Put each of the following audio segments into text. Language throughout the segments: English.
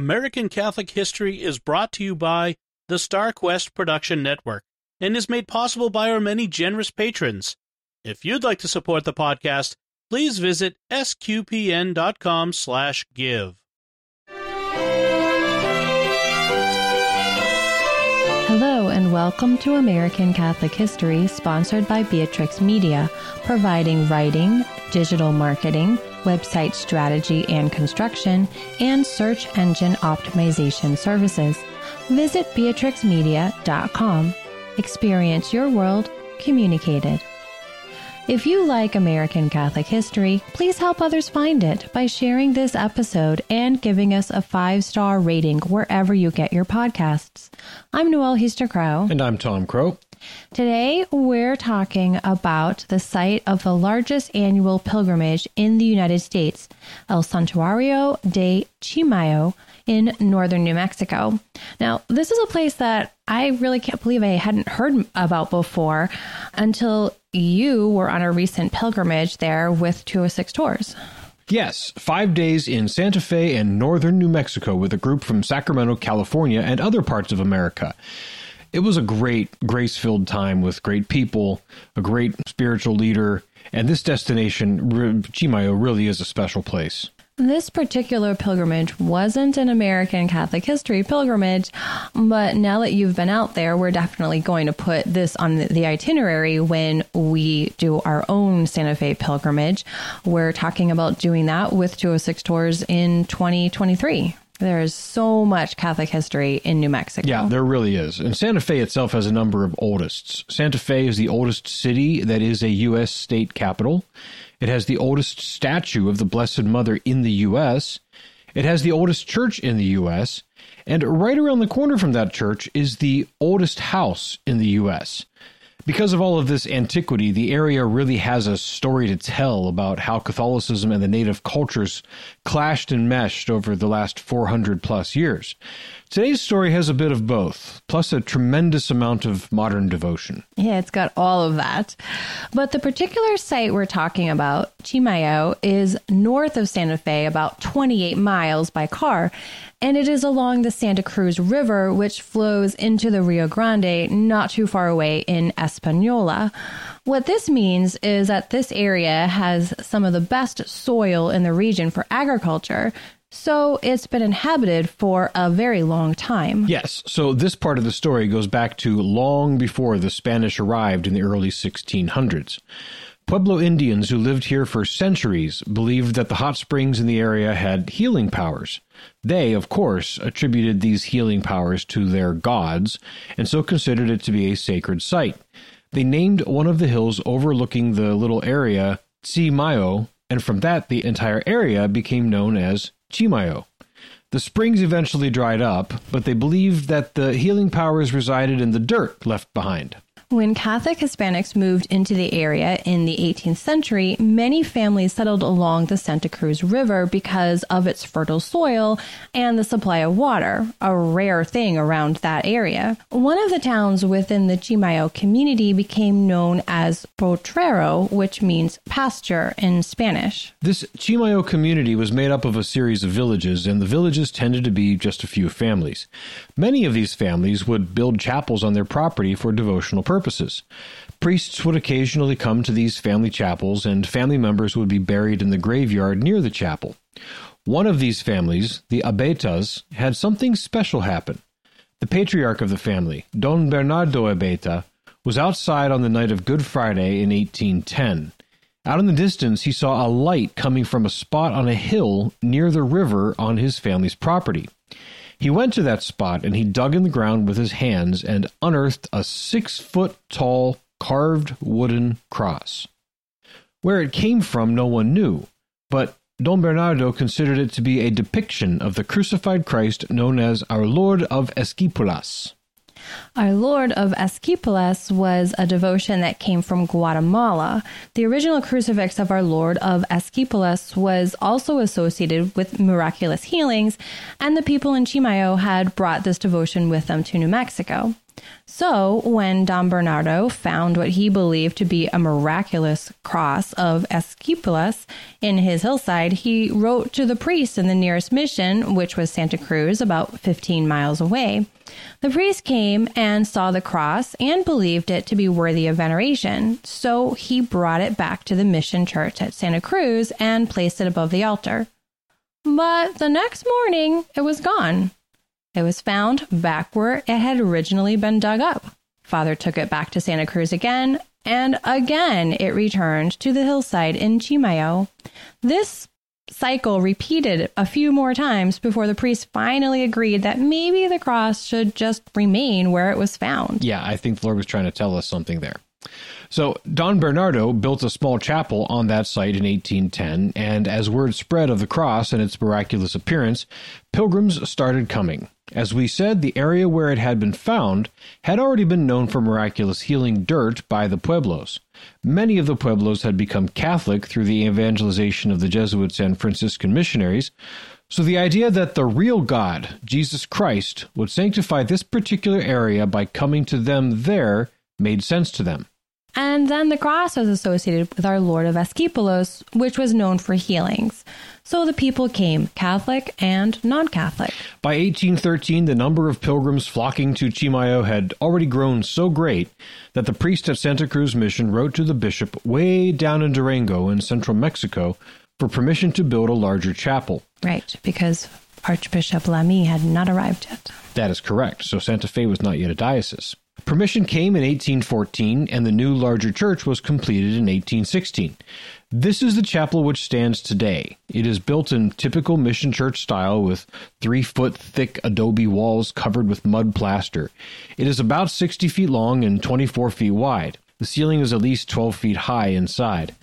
American Catholic History is brought to you by the StarQuest Production Network and is made possible by our many generous patrons. If you'd like to support the podcast, please visit sqpn.com slash give. Hello and welcome to American Catholic History, sponsored by Beatrix Media, providing writing, digital marketing, website strategy and construction, and search engine optimization services. Visit beatrixmedia.com. Experience your world communicated. If you like American Catholic history, please help others find it by sharing this episode and giving us a five star rating wherever you get your podcasts. I'm Noelle Heaster Crowe. And I'm Tom Crowe. Today, we're talking about the site of the largest annual pilgrimage in the United States, El Santuario de Chimayo in northern New Mexico. Now, this is a place that I really can't believe I hadn't heard about before until you were on a recent pilgrimage there with 206 Tours. Yes, five days in Santa Fe and northern New Mexico with a group from Sacramento, California, and other parts of America. It was a great, grace filled time with great people, a great spiritual leader, and this destination, Chimayo, really is a special place. This particular pilgrimage wasn't an American Catholic history pilgrimage, but now that you've been out there, we're definitely going to put this on the itinerary when we do our own Santa Fe pilgrimage. We're talking about doing that with 206 Tours in 2023. There's so much Catholic history in New Mexico. Yeah, there really is. And Santa Fe itself has a number of oldists. Santa Fe is the oldest city that is a U.S. state capital. It has the oldest statue of the Blessed Mother in the U.S. It has the oldest church in the U.S. And right around the corner from that church is the oldest house in the U.S. Because of all of this antiquity, the area really has a story to tell about how Catholicism and the native cultures clashed and meshed over the last 400 plus years. Today's story has a bit of both, plus a tremendous amount of modern devotion. Yeah, it's got all of that. But the particular site we're talking about, Chimayo, is north of Santa Fe, about 28 miles by car, and it is along the Santa Cruz River, which flows into the Rio Grande not too far away in Espanola. What this means is that this area has some of the best soil in the region for agriculture, so it's been inhabited for a very long time. Yes. So this part of the story goes back to long before the Spanish arrived in the early 1600s. Pueblo Indians who lived here for centuries believed that the hot springs in the area had healing powers. They, of course, attributed these healing powers to their gods, and so considered it to be a sacred site. They named one of the hills overlooking the little area Chimayo, and from that the entire area became known as Chimayo. The springs eventually dried up, but they believed that the healing powers resided in the dirt left behind. When Catholic Hispanics moved into the area in the 18th century, many families settled along the Santa Cruz River because of its fertile soil and the supply of water, a rare thing around that area. One of the towns within the Chimayo community became known as Potrero, which means pasture in Spanish. This Chimayo community was made up of a series of villages, and the villages tended to be just a few families. Many of these families would build chapels on their property for devotional purposes purposes. Priests would occasionally come to these family chapels, and family members would be buried in the graveyard near the chapel. One of these families, the Abeytas, had something special happen. The patriarch of the family, Don Bernardo Abeyta, was outside on the night of Good Friday in 1810. Out in the distance, he saw a light coming from a spot on a hill near the river on his family's property. He went to that spot and he dug in the ground with his hands and unearthed a six foot tall carved wooden cross. Where it came from, no one knew, but Don Bernardo considered it to be a depiction of the crucified Christ known as Our Lord of Esquipulas. Our Lord of Esquipulas was a devotion that came from Guatemala. The original crucifix of Our Lord of Esquipulas was also associated with miraculous healings, and the people in Chimayo had brought this devotion with them to New Mexico. So, when Don Bernardo found what he believed to be a miraculous cross of Esquipulas in his hillside, he wrote to the priest in the nearest mission, which was Santa Cruz, about 15 miles away. The priest came and saw the cross and believed it to be worthy of veneration, so he brought it back to the mission church at Santa Cruz and placed it above the altar. But the next morning, it was gone. It was found back where it had originally been dug up. Father took it back to Santa Cruz again, and again it returned to the hillside in Chimayo. This cycle repeated a few more times before the priest finally agreed that maybe the cross should just remain where it was found. Yeah, I think the Lord was trying to tell us something there. So, Don Bernardo built a small chapel on that site in 1810, and as word spread of the cross and its miraculous appearance, pilgrims started coming. As we said, the area where it had been found had already been known for miraculous healing dirt by the Pueblos. Many of the Pueblos had become Catholic through the evangelization of the Jesuits and Franciscan missionaries, so the idea that the real God, Jesus Christ, would sanctify this particular area by coming to them there made sense to them. And then the cross was associated with our Lord of Esquipulas, which was known for healings. So the people came, Catholic and non Catholic. By 1813, the number of pilgrims flocking to Chimayo had already grown so great that the priest at Santa Cruz Mission wrote to the bishop way down in Durango in central Mexico for permission to build a larger chapel. Right, because Archbishop Lamy had not arrived yet. That is correct. So Santa Fe was not yet a diocese. Permission came in 1814, and the new larger church was completed in 1816. This is the chapel which stands today. It is built in typical mission church style with three foot thick adobe walls covered with mud plaster. It is about 60 feet long and 24 feet wide. The ceiling is at least 12 feet high inside.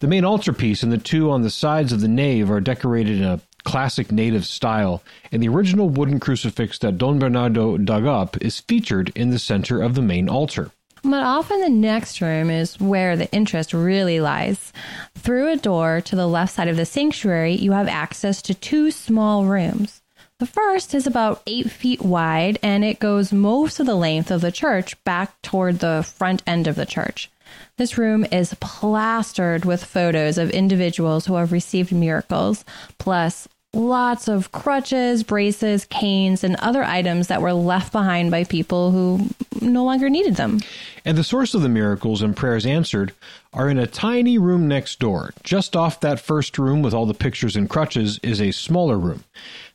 The main altarpiece and the two on the sides of the nave are decorated in a classic native style, and the original wooden crucifix that Don Bernardo dug up is featured in the center of the main altar. But often the next room is where the interest really lies. Through a door to the left side of the sanctuary, you have access to two small rooms. The first is about eight feet wide and it goes most of the length of the church back toward the front end of the church. This room is plastered with photos of individuals who have received miracles, plus lots of crutches, braces, canes, and other items that were left behind by people who no longer needed them. And the source of the miracles and prayers answered are in a tiny room next door. Just off that first room with all the pictures and crutches is a smaller room.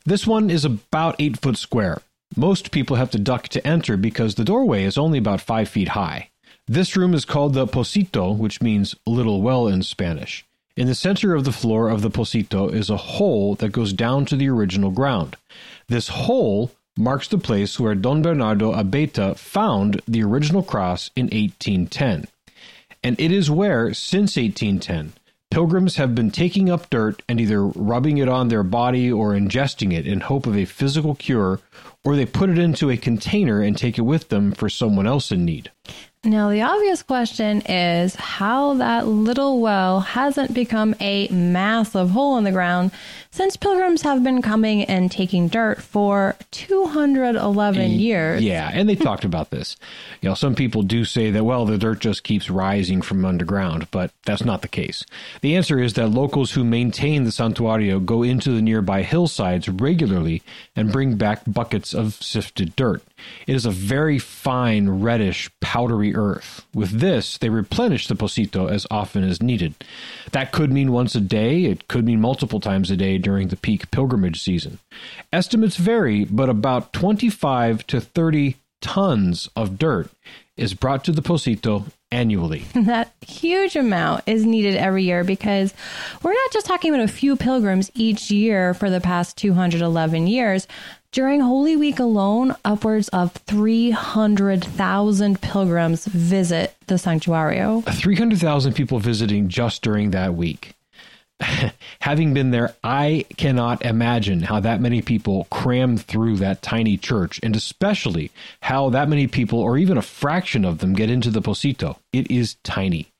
This one is about eight foot square. Most people have to duck to enter because the doorway is only about five feet high. This room is called the Pocito, which means little well in Spanish. In the center of the floor of the Pocito is a hole that goes down to the original ground. This hole marks the place where Don Bernardo Abeyta found the original cross in 1810. And it is where, since 1810, pilgrims have been taking up dirt and either rubbing it on their body or ingesting it in hope of a physical cure, or they put it into a container and take it with them for someone else in need. Now, the obvious question is how that little well hasn't become a massive hole in the ground since pilgrims have been coming and taking dirt for 211 years. Yeah, and they talked about this. You know, some people do say that, well, the dirt just keeps rising from underground, but that's not the case. The answer is that locals who maintain the santuario go into the nearby hillsides regularly and bring back buckets of sifted dirt. It is a very fine, reddish, powdery earth. With this, they replenish the pocito as often as needed. That could mean once a day, it could mean multiple times a day during the peak pilgrimage season. Estimates vary, but about 25 to 30 tons of dirt is brought to the Pocito annually. That huge amount is needed every year because we're not just talking about a few pilgrims each year for the past 211 years. During Holy Week alone, upwards of 300,000 pilgrims visit the Santuario. 300,000 people visiting just during that week. having been there, I cannot imagine how that many people cram through that tiny church, and especially how that many people, or even a fraction of them, get into the Pocito. It is tiny.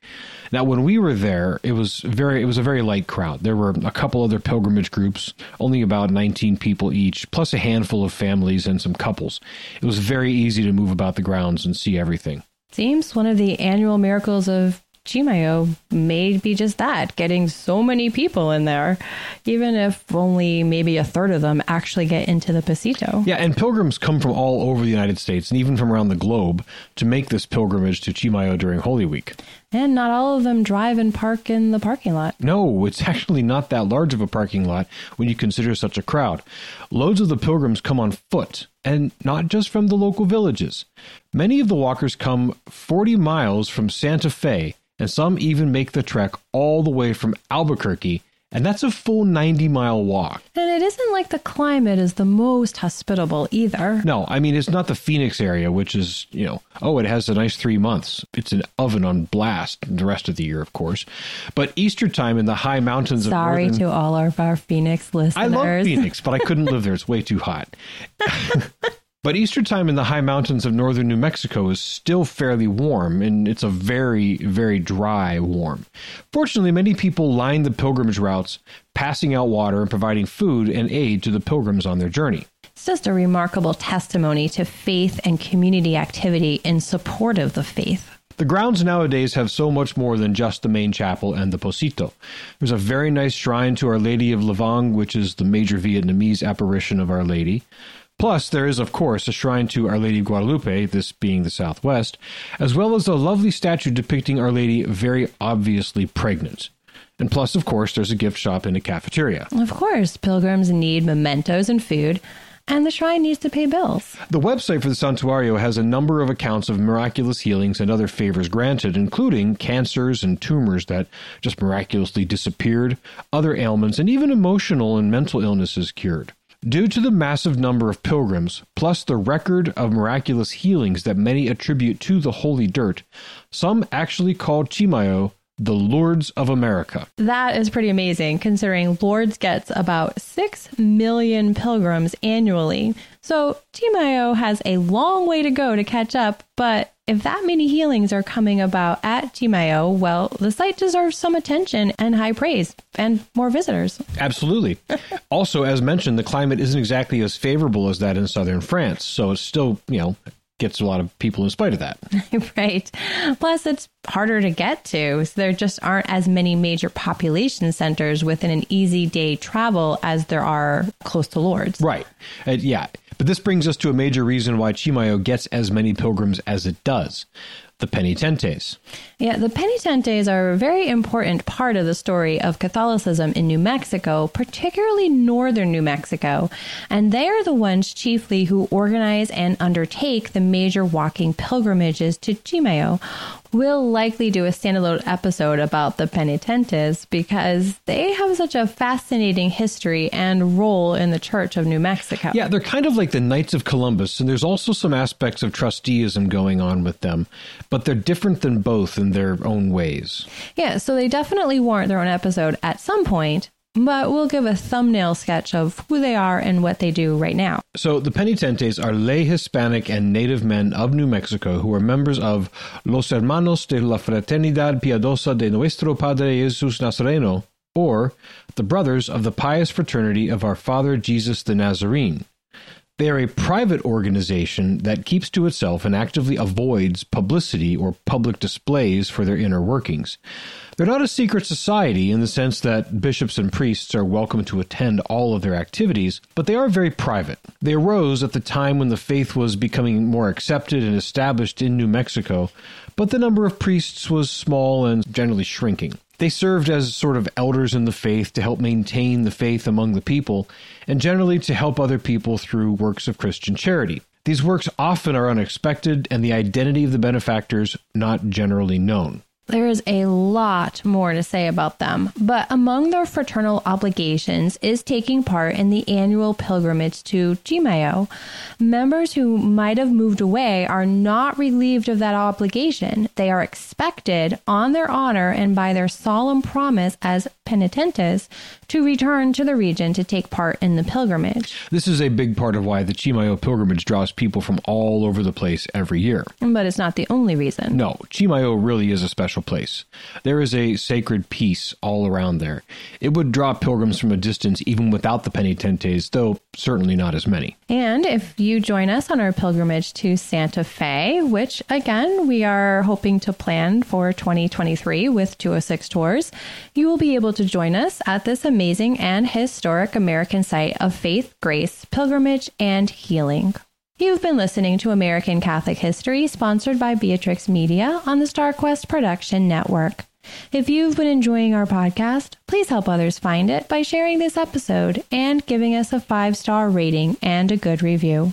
Now, when we were there, it was very it was a very light crowd. There were a couple other pilgrimage groups, only about 19 people each, plus a handful of families and some couples. It was very easy to move about the grounds and see everything. Seems one of the annual miracles of Chimayo may be just that, getting so many people in there, even if only maybe a third of them actually get into the Pocito. Yeah, and pilgrims come from all over the United States and even from around the globe to make this pilgrimage to Chimayo during Holy Week. And not all of them drive and park in the parking lot. No, it's actually not that large of a parking lot when you consider such a crowd. Loads of the pilgrims come on foot, and not just from the local villages. Many of the walkers come 40 miles from Santa Fe and some even make the trek all the way from Albuquerque, and that's a full 90 mile walk. And it isn't like the climate is the most hospitable either. No, I mean, it's not the Phoenix area, which is, you know, oh, it has a nice three months. It's an oven on blast the rest of the year, of course. But Easter time in the high mountains Sorry Sorry to all of our Phoenix listeners. I love Phoenix, but I couldn't live there. It's way too hot. But Easter time in the high mountains of northern New Mexico is still fairly warm, and it's a very, very dry warm. Fortunately, many people line the pilgrimage routes, passing out water and providing food and aid to the pilgrims on their journey. It's just a remarkable testimony to faith and community activity in support of the faith. The grounds nowadays have so much more than just the main chapel and the Pocito. There's a very nice shrine to Our Lady of Lavang, which is the major Vietnamese apparition of Our Lady. Plus, there is, of course, a shrine to Our Lady of Guadalupe, this being the southwest, as well as a lovely statue depicting Our Lady very obviously pregnant. And plus, of course, there's a gift shop and a cafeteria. Of course, pilgrims need mementos and food, and the shrine needs to pay bills. The website for the Santuario has a number of accounts of miraculous healings and other favors granted, including cancers and tumors that just miraculously disappeared, other ailments, and even emotional and mental illnesses cured. Due to the massive number of pilgrims, plus the record of miraculous healings that many attribute to the holy dirt, some actually call Chimayo the Lourdes of America. That is pretty amazing considering Lourdes gets about 6 million pilgrims annually. So Chimayo has a long way to go to catch up, but if that many healings are coming about at Chimayo, well, the site deserves some attention and high praise and more visitors. Absolutely. also, as mentioned, the climate isn't exactly as favorable as that in southern France, so it's still, you know, gets a lot of people in spite of that. right. Plus, it's harder to get to. So there just aren't as many major population centers within an easy day travel as there are close to Lourdes. Right. Uh, yeah. But this brings us to a major reason why Chimayo gets as many pilgrims as it does the penitentes. Yeah, the penitentes are a very important part of the story of Catholicism in New Mexico, particularly northern New Mexico. And they are the ones chiefly who organize and undertake the major walking pilgrimages to Chimayo, We'll likely do a standalone episode about the penitentes because they have such a fascinating history and role in the Church of New Mexico. Yeah, they're kind of like the Knights of Columbus, and there's also some aspects of trusteeism going on with them, but they're different than both in their own ways. Yeah, so they definitely warrant their own episode at some point, but we'll give a thumbnail sketch of who they are and what they do right now. So, the penitentes are lay Hispanic and Native men of New Mexico who are members of Los Hermanos de la Fraternidad Piadosa de Nuestro Padre Jesus Nazareno, or the Brothers of the Pious Fraternity of Our Father Jesus the Nazarene. They are a private organization that keeps to itself and actively avoids publicity or public displays for their inner workings. They're not a secret society in the sense that bishops and priests are welcome to attend all of their activities, but they are very private. They arose at the time when the faith was becoming more accepted and established in New Mexico, but the number of priests was small and generally shrinking. They served as sort of elders in the faith to help maintain the faith among the people, and generally to help other people through works of Christian charity. These works often are unexpected, and the identity of the benefactors not generally known. There is a lot more to say about them, but among their fraternal obligations is taking part in the annual pilgrimage to Chimayo. Members who might have moved away are not relieved of that obligation. They are expected, on their honor and by their solemn promise as penitentes, to return to the region to take part in the pilgrimage. This is a big part of why the Chimayo pilgrimage draws people from all over the place every year. But it's not the only reason. No, Chimayo really is a special special place. There is a sacred peace all around there. It would draw pilgrims from a distance even without the penitentes, though certainly not as many. And if you join us on our pilgrimage to Santa Fe, which again we are hoping to plan for 2023 with 206 tours, you will be able to join us at this amazing and historic American site of faith, grace, pilgrimage, and healing. You've been listening to American Catholic History, sponsored by Beatrix Media on the StarQuest Production Network. If you've been enjoying our podcast, please help others find it by sharing this episode and giving us a five star rating and a good review.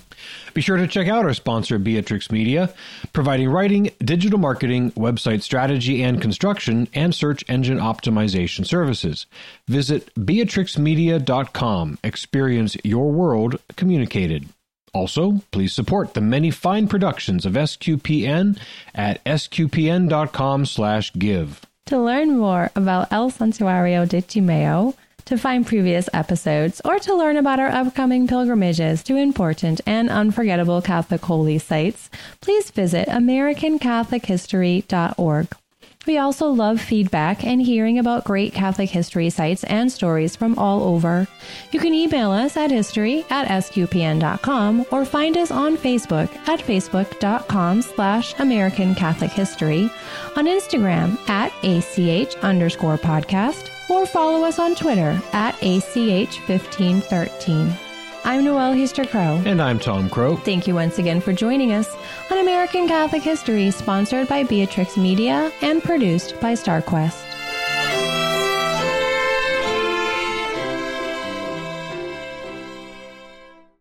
Be sure to check out our sponsor, Beatrix Media, providing writing, digital marketing, website strategy and construction, and search engine optimization services. Visit beatrixmedia.com. Experience your world communicated. Also, please support the many fine productions of SQPN at sqpn.com/give. To learn more about El Santuario de Chimayo, to find previous episodes, or to learn about our upcoming pilgrimages to important and unforgettable Catholic holy sites, please visit americancathochistory.org. We also love feedback and hearing about great Catholic history sites and stories from all over. You can email us at history at sqpn.com or find us on Facebook at facebook.com slash American Catholic History, on Instagram at ACH underscore podcast, or follow us on Twitter at ACH1513. I'm Noelle Heaster Crowe. And I'm Tom Crowe. Thank you once again for joining us on American Catholic History, sponsored by Beatrix Media and produced by StarQuest.